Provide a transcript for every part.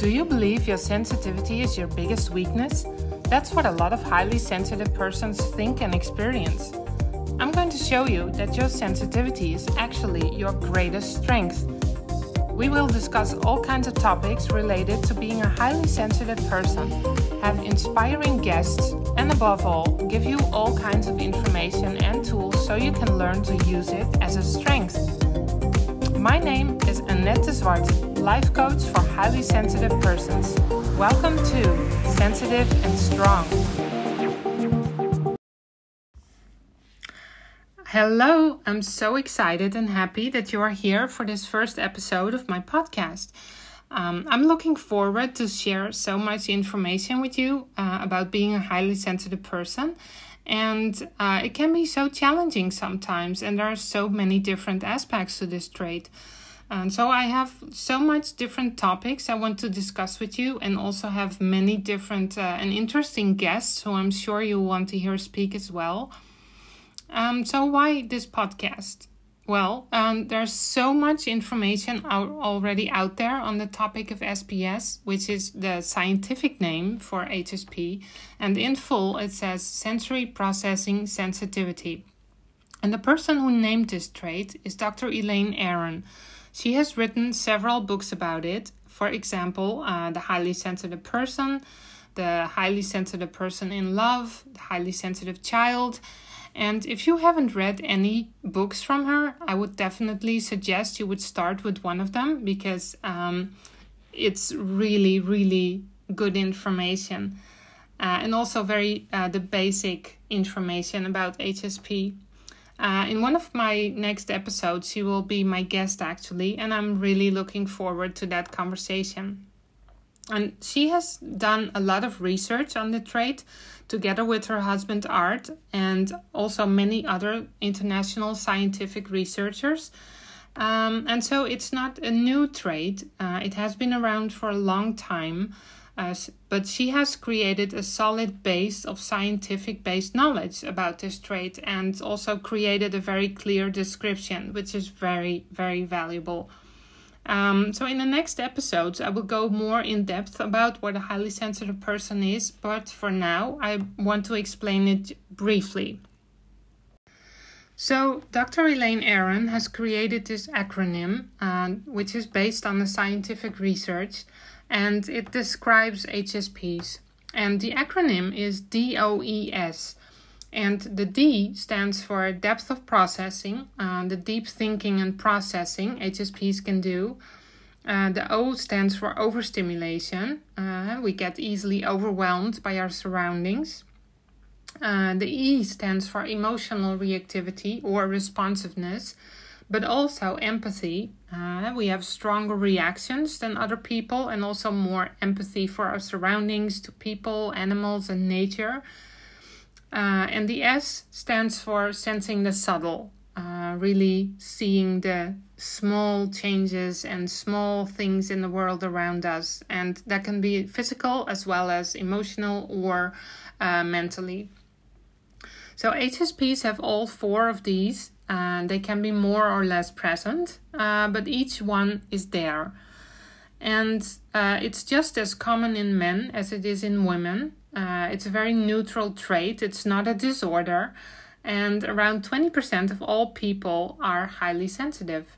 Do you believe your sensitivity is your biggest weakness? That's what a lot of highly sensitive persons think and experience. I'm going to show you that your sensitivity is actually your greatest strength. We will discuss all kinds of topics related to being a highly sensitive person, have inspiring guests, and above all, give you all kinds of information and tools so you can learn to use it as a strength. My name is Annette de Zwart, life coach for highly sensitive persons. Welcome to Sensitive and Strong. Hello, I'm so excited and happy that you are here for this first episode of my podcast. Um, I'm looking forward to share so much information with you uh, about being a highly sensitive person. And uh, it can be so challenging sometimes, and there are so many different aspects to this trait. And so I have so much different topics I want to discuss with you, and also have many different uh, and interesting guests who I'm sure you want to hear speak as well. Um, so why this podcast? Well, um, there's so much information out already out there on the topic of SPS, which is the scientific name for HSP, and in full it says sensory processing sensitivity. And the person who named this trait is Dr. Elaine Aron. She has written several books about it. For example, uh, The Highly Sensitive Person, The Highly Sensitive Person in Love, The Highly Sensitive Child, and if you haven't read any books from her, I would definitely suggest you would start with one of them because um, it's really, really good information. Uh, and also very uh, the basic information about HSP. Uh, in one of my next episodes, she will be my guest actually, and I'm really looking forward to that conversation. And she has done a lot of research on the trait together with her husband Art and also many other international scientific researchers. Um, and so it's not a new trait, uh, it has been around for a long time. Uh, but she has created a solid base of scientific based knowledge about this trait and also created a very clear description, which is very, very valuable. Um, so, in the next episodes, I will go more in depth about what a highly sensitive person is, but for now, I want to explain it briefly. So, Dr. Elaine Aron has created this acronym, uh, which is based on the scientific research, and it describes HSPs. And the acronym is DOES, and the D stands for depth of processing, uh, the deep thinking and processing HSPs can do. Uh, the O stands for overstimulation. Uh, we get easily overwhelmed by our surroundings. Uh, the E stands for emotional reactivity or responsiveness, but also empathy. Uh, we have stronger reactions than other people and also more empathy for our surroundings, to people, animals, and nature. Uh, and the S stands for sensing the subtle, uh, really seeing the small changes and small things in the world around us. And that can be physical as well as emotional or uh, mentally. So HSPs have all four of these, and they can be more or less present, uh, but each one is there. And uh, it's just as common in men as it is in women. Uh, it's a very neutral trait, it's not a disorder, and around 20% of all people are highly sensitive.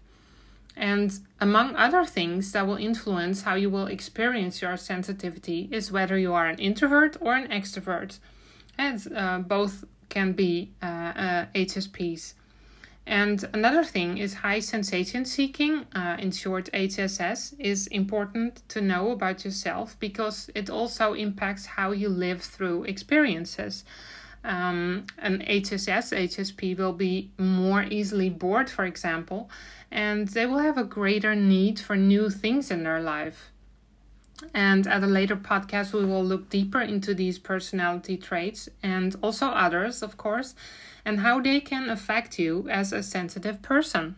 And among other things that will influence how you will experience your sensitivity is whether you are an introvert or an extrovert. And uh, both can be uh, uh HSPs. And another thing is high sensation seeking, uh, in short HSS, is important to know about yourself because it also impacts how you live through experiences. Um, an HSS, HSP will be more easily bored, for example, and they will have a greater need for new things in their life. And at a later podcast, we will look deeper into these personality traits and also others, of course, and how they can affect you as a sensitive person.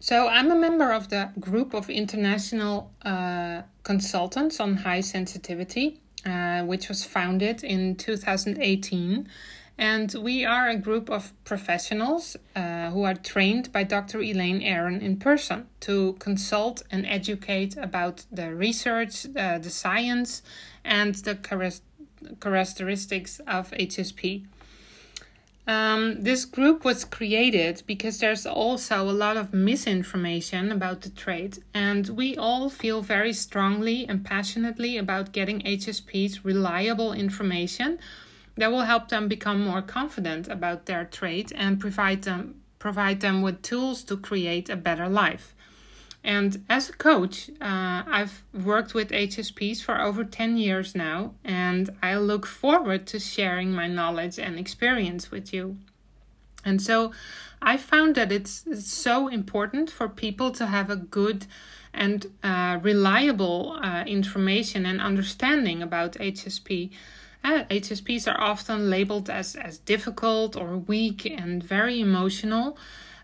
So, I'm a member of the group of international uh, consultants on high sensitivity, uh, which was founded in 2018. And we are a group of professionals uh, who are trained by Dr. Elaine Aron in person to consult and educate about the research, uh, the science, and the characteristics of HSP. Um, this group was created because there's also a lot of misinformation about the trait, and we all feel very strongly and passionately about getting HSPs reliable information that will help them become more confident about their trade and provide them provide them with tools to create a better life. And as a coach, uh, I've worked with HSPs for over 10 years now, and I look forward to sharing my knowledge and experience with you. And so I found that it's, it's so important for people to have a good and uh, reliable uh, information and understanding about HSP. Uh, HSPs are often labeled as, as difficult or weak and very emotional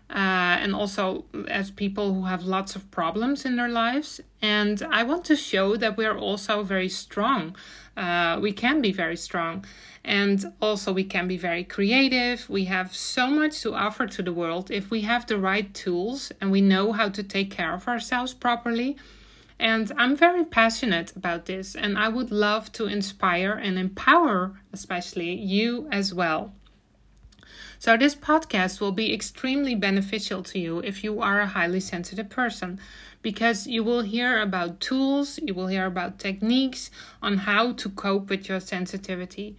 uh, and also as people who have lots of problems in their lives. And I want to show that we're also very strong. Uh, we can be very strong. And also, we can be very creative. We have so much to offer to the world if we have the right tools and we know how to take care of ourselves properly. And I'm very passionate about this, and I would love to inspire and empower, especially you as well. So, this podcast will be extremely beneficial to you if you are a highly sensitive person because you will hear about tools, you will hear about techniques on how to cope with your sensitivity.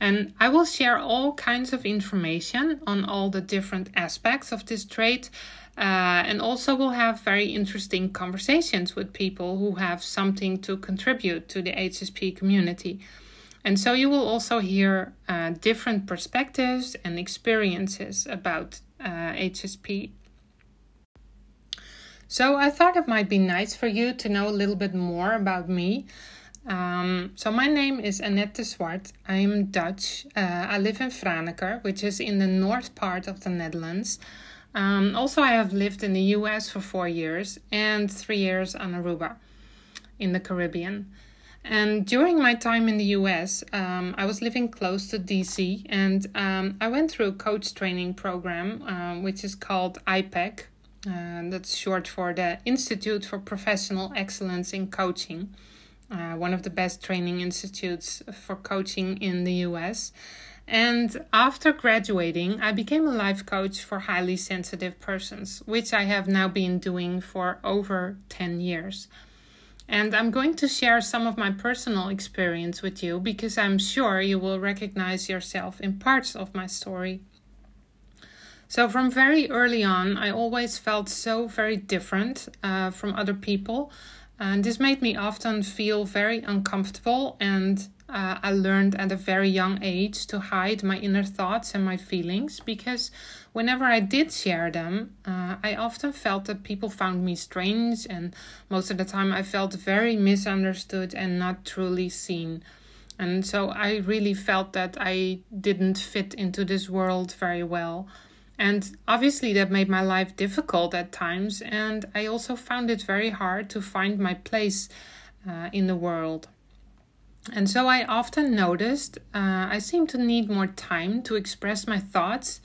And I will share all kinds of information on all the different aspects of this trait. Uh, and also, we'll have very interesting conversations with people who have something to contribute to the HSP community. And so you will also hear uh, different perspectives and experiences about uh, HSP. So I thought it might be nice for you to know a little bit more about me. Um, so my name is Annette de Zwart. I am Dutch. Uh, I live in Franeker, which is in the north part of the Netherlands. Um, also, I have lived in the US for four years and three years on Aruba in the Caribbean. And during my time in the US, um, I was living close to DC, and um, I went through a coach training program, um, which is called IPEC. Uh, that's short for the Institute for Professional Excellence in Coaching, uh, one of the best training institutes for coaching in the US. And after graduating, I became a life coach for highly sensitive persons, which I have now been doing for over 10 years. And I'm going to share some of my personal experience with you because I'm sure you will recognize yourself in parts of my story. So, from very early on, I always felt so very different uh, from other people. And this made me often feel very uncomfortable and uh, I learned at a very young age to hide my inner thoughts and my feelings because whenever I did share them, uh, I often felt that people found me strange, and most of the time I felt very misunderstood and not truly seen. And so I really felt that I didn't fit into this world very well. And obviously, that made my life difficult at times, and I also found it very hard to find my place uh, in the world. And so I often noticed uh, I seem to need more time to express my thoughts,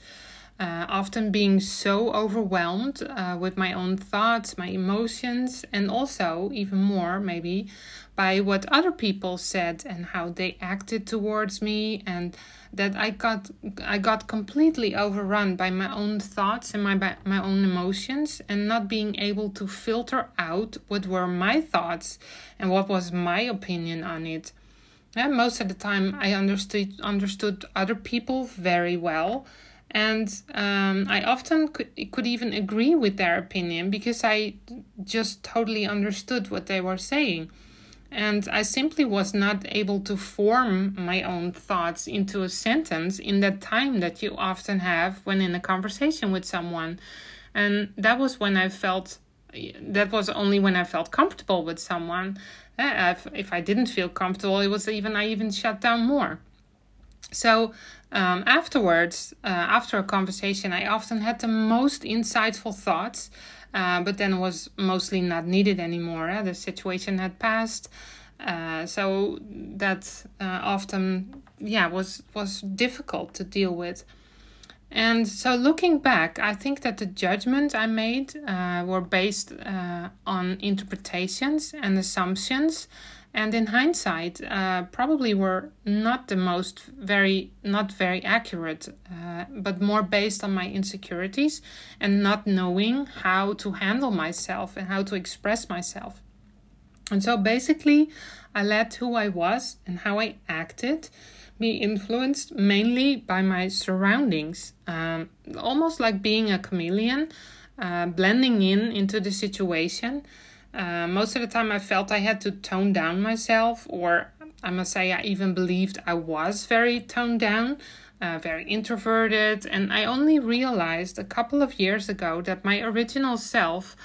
uh, often being so overwhelmed uh, with my own thoughts, my emotions, and also, even more, maybe, by what other people said and how they acted towards me, and that I got I got completely overrun by my own thoughts and my my own emotions, and not being able to filter out what were my thoughts and what was my opinion on it. Yeah, most of the time I understood understood other people very well, and um, I often could could even agree with their opinion because I just totally understood what they were saying, and I simply was not able to form my own thoughts into a sentence in that time that you often have when in a conversation with someone, and that was when I felt that was only when I felt comfortable with someone if, if I didn't feel comfortable, it was even I even shut down more. So um, afterwards, uh, after a conversation, I often had the most insightful thoughts, uh, but then was mostly not needed anymore. Eh? The situation had passed. Uh, so that uh, often, yeah, was was difficult to deal with. And so, looking back, I think that the judgments I made uh, were based uh, on interpretations and assumptions, and in hindsight, uh, probably were not the most very not very accurate, uh, but more based on my insecurities and not knowing how to handle myself and how to express myself. And so, basically, I let who I was and how I acted be influenced mainly by my surroundings, um, almost like being a chameleon, uh, blending in into the situation. Uh, most of the time, I felt I had to tone down myself, or I must say, I even believed I was very toned down, uh, very introverted, and I only realized a couple of years ago that my original self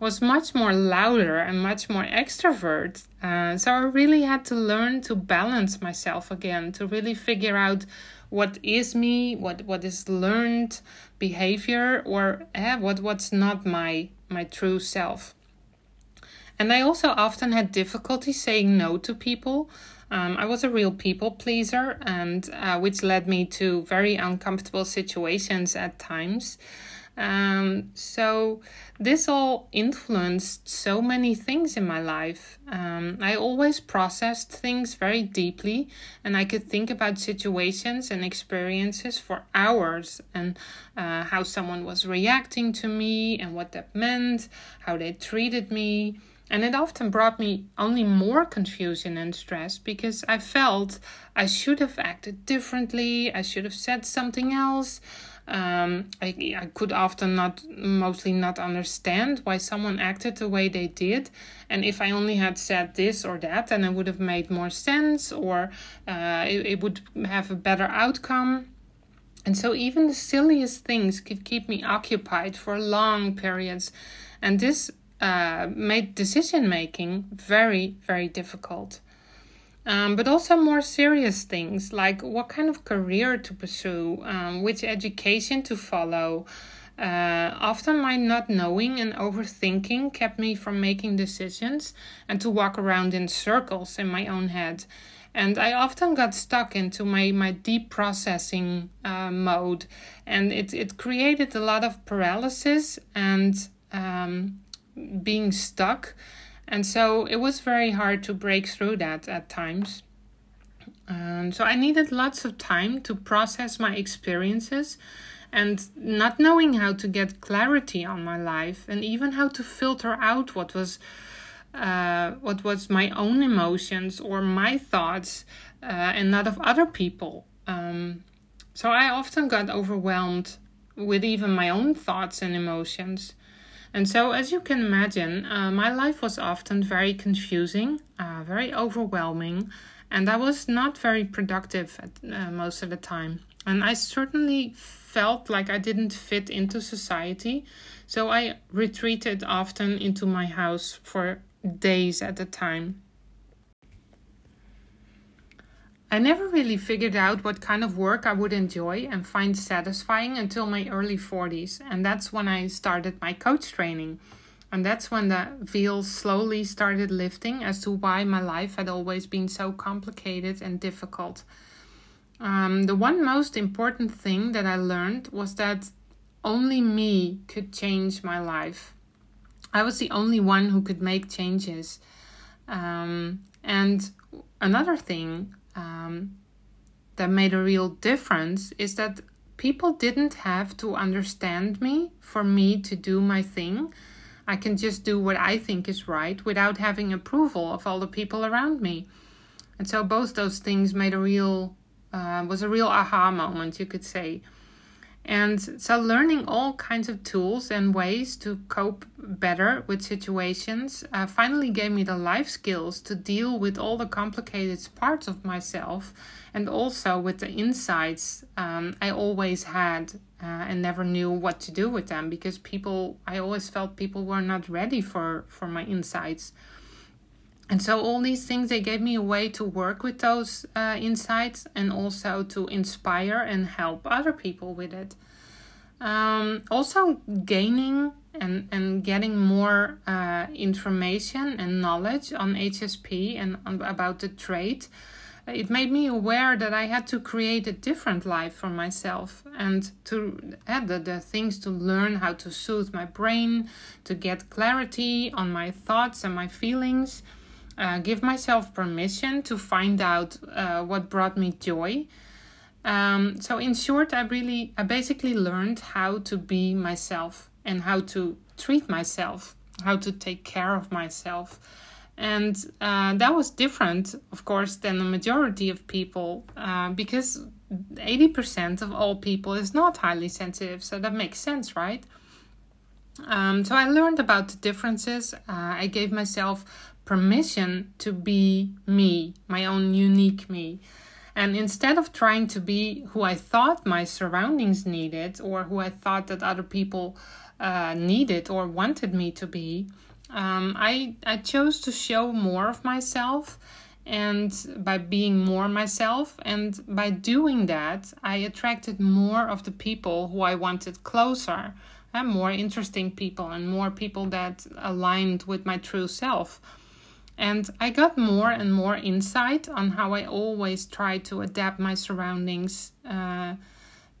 was much more louder and much more extrovert. Uh, so I really had to learn to balance myself again, to really figure out what is me, what what is learned behavior, or eh, what what's not my my true self. And I also often had difficulty saying no to people. Um, I was a real people pleaser, and uh, which led me to very uncomfortable situations at times. Um, so this all influenced so many things in my life. Um, I always processed things very deeply, and I could think about situations and experiences for hours and uh, how someone was reacting to me and what that meant, how they treated me. And it often brought me only more confusion and stress because I felt I should have acted differently, I should have said something else. Um, I, I could often not, mostly not understand why someone acted the way they did. And if I only had said this or that, then it would have made more sense or uh, it, it would have a better outcome. And so even the silliest things could keep me occupied for long periods. And this uh, made decision making very, very difficult. Um, but also more serious things like what kind of career to pursue, um, which education to follow. Uh, often my not knowing and overthinking kept me from making decisions and to walk around in circles in my own head. And I often got stuck into my, my deep processing uh, mode, and it, it created a lot of paralysis and um, being stuck and so it was very hard to break through that at times. So I needed lots of time to process my experiences and not knowing how to get clarity on my life and even how to filter out what was uh, what was my own emotions or my thoughts uh, and not of other people. Um, so I often got overwhelmed with even my own thoughts and emotions. And so, as you can imagine, uh, my life was often very confusing, uh, very overwhelming, and I was not very productive at, uh, most of the time. And I certainly felt like I didn't fit into society, so I retreated often into my house for days at a time. I never really figured out what kind of work I would enjoy and find satisfying until my early 40s, and that's when I started my coach training. And that's when the veil slowly started lifting as to why my life had always been so complicated and difficult. Um, the one most important thing that I learned was that only me could change my life. I was the only one who could make changes. Um, and another thing um, that made a real difference is that people didn't have to understand me for me to do my thing. I can just do what I think is right without having approval of all the people around me. And so both those things made a real uh, was a real aha moment, you could say. And so, learning all kinds of tools and ways to cope better with situations uh, finally gave me the life skills to deal with all the complicated parts of myself and also with the insights um, I always had uh, and never knew what to do with them because people, I always felt people were not ready for, for my insights. And so, all these things, they gave me a way to work with those uh, insights and also to inspire and help other people with it. Um, also, gaining and, and getting more uh, information and knowledge on HSP and on, about the trait, it made me aware that I had to create a different life for myself and to add the, the things to learn how to soothe my brain, to get clarity on my thoughts and my feelings, uh, give myself permission to find out uh, what brought me joy. Um, so in short, I really, I basically learned how to be myself and how to treat myself, how to take care of myself and uh, that was different, of course, than the majority of people uh, because 80% of all people is not highly sensitive. So that makes sense, right? Um, so I learned about the differences. Uh, I gave myself permission to be me, my own unique me. And instead of trying to be who I thought my surroundings needed or who I thought that other people uh, needed or wanted me to be, um, I I chose to show more of myself, and by being more myself, and by doing that, I attracted more of the people who I wanted closer, and more interesting people, and more people that aligned with my true self. And I got more and more insight on how I always try to adapt my surroundings uh,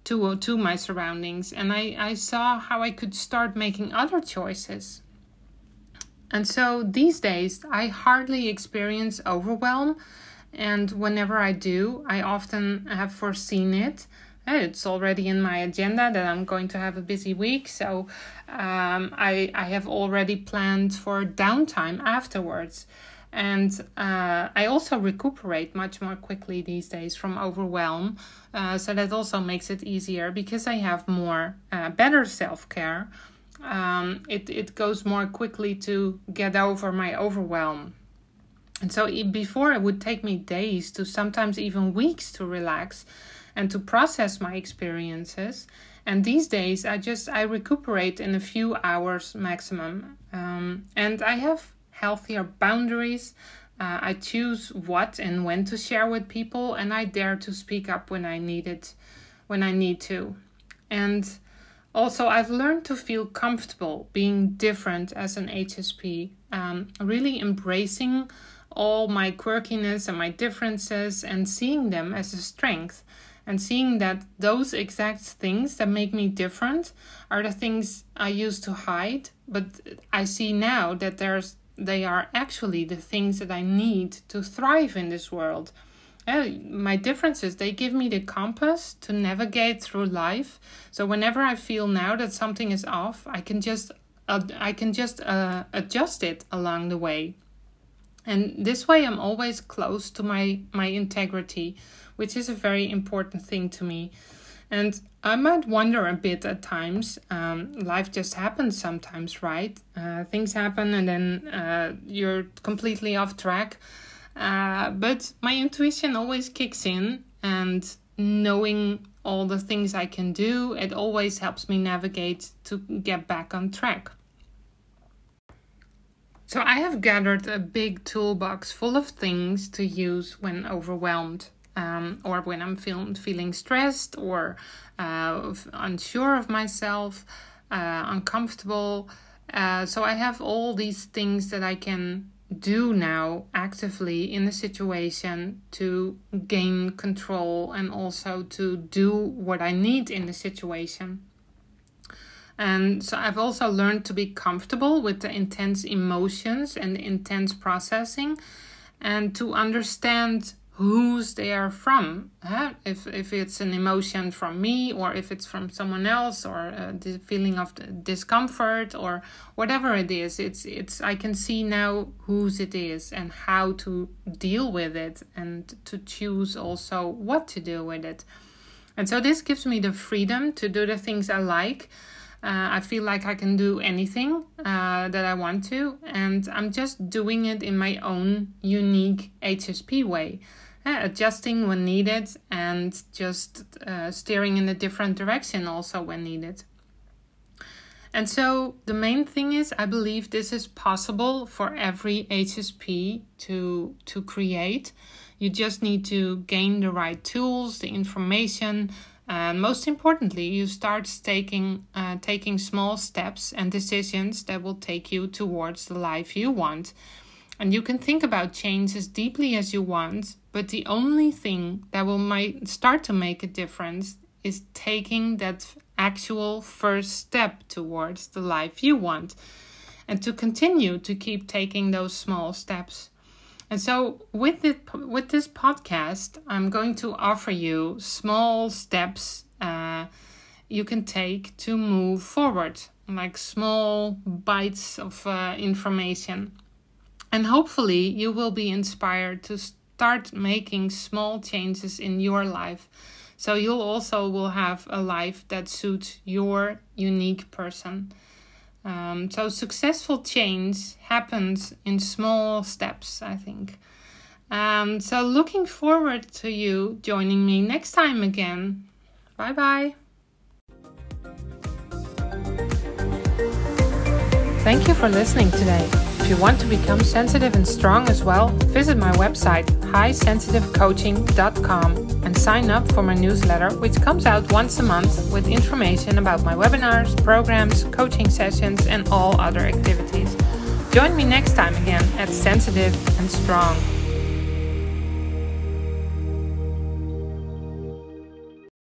to to my surroundings, and I I saw how I could start making other choices and so these days, I hardly experience overwhelm. And whenever I do, I often have foreseen it. It's already in my agenda that I'm going to have a busy week. So um, I, I have already planned for downtime afterwards. And uh, I also recuperate much more quickly these days from overwhelm. Uh, so that also makes it easier because I have more, uh, better self care um, it, it goes more quickly to get over my overwhelm. And so before it would take me days to sometimes even weeks to relax and to process my experiences. And these days I just I recuperate in a few hours maximum. Um, and I have healthier boundaries. Uh, I choose what and when to share with people, and I dare to speak up when I need it, when I need to. And also, I've learned to feel comfortable being different as an HSP, um, really embracing all my quirkiness and my differences and seeing them as a strength and seeing that those exact things that make me different are the things I used to hide, but I see now that there's they are actually the things that I need to thrive in this world. Uh, my differences they give me the compass to navigate through life. So whenever i feel now that something is off i can just uh, i can just uh, adjust it along the way and this way i'm always close to my my integrity which is a very important thing to me. And i might wonder a bit at times um, life just happens sometimes right? Uh, things happen and then uh, you're completely off track. Uh, but my intuition always kicks in, and knowing all the things I can do, it always helps me navigate to get back on track. So, I have gathered a big toolbox full of things to use when overwhelmed. Um, or when I'm feel- feeling stressed or uh, unsure of myself, uh, uncomfortable. Uh, so I have all these things that I can do now actively in the situation to gain control and also to do what I need in the situation. And so I've also learned to be comfortable with the intense emotions and intense processing and to understand whose they are from. Huh? If if it's an emotion from me or if it's from someone else or uh, the feeling of discomfort or whatever it is, it's it's I can see now whose it is and how to deal with it and to choose also what to do with it. And so this gives me the freedom to do the things I like. Uh, I feel like I can do anything uh, that I want to, and I'm just doing it in my own unique HSP way uh, adjusting when needed and just uh, steering in a different direction also when needed. And so the main thing is, I believe this is possible for every HSP to to create. You just need to gain the right tools, the information, And most importantly, you start taking uh, taking small steps and decisions that will take you towards the life you want. And you can think about change as deeply as you want, but the only thing that will might start to make a difference is taking that actual first step towards the life you want and to continue to keep taking those small steps. And so with it with this podcast, I'm going to offer you small steps uh, you can take to move forward, like small bites of uh, information. And hopefully, you will be inspired to start making small changes in your life. So you'll also will have a life that suits your unique person. Um, so successful change happens in small steps, I think. Um, so looking forward to you joining me next time again. Bye bye. Thank you for listening today. If you want to become sensitive and strong as well, visit my website highsensitivecoaching.com and sign up for my newsletter, which comes out once a month with information about my webinars, programs, coaching sessions, and all other activities. Join me next time again at Sensitive and Strong.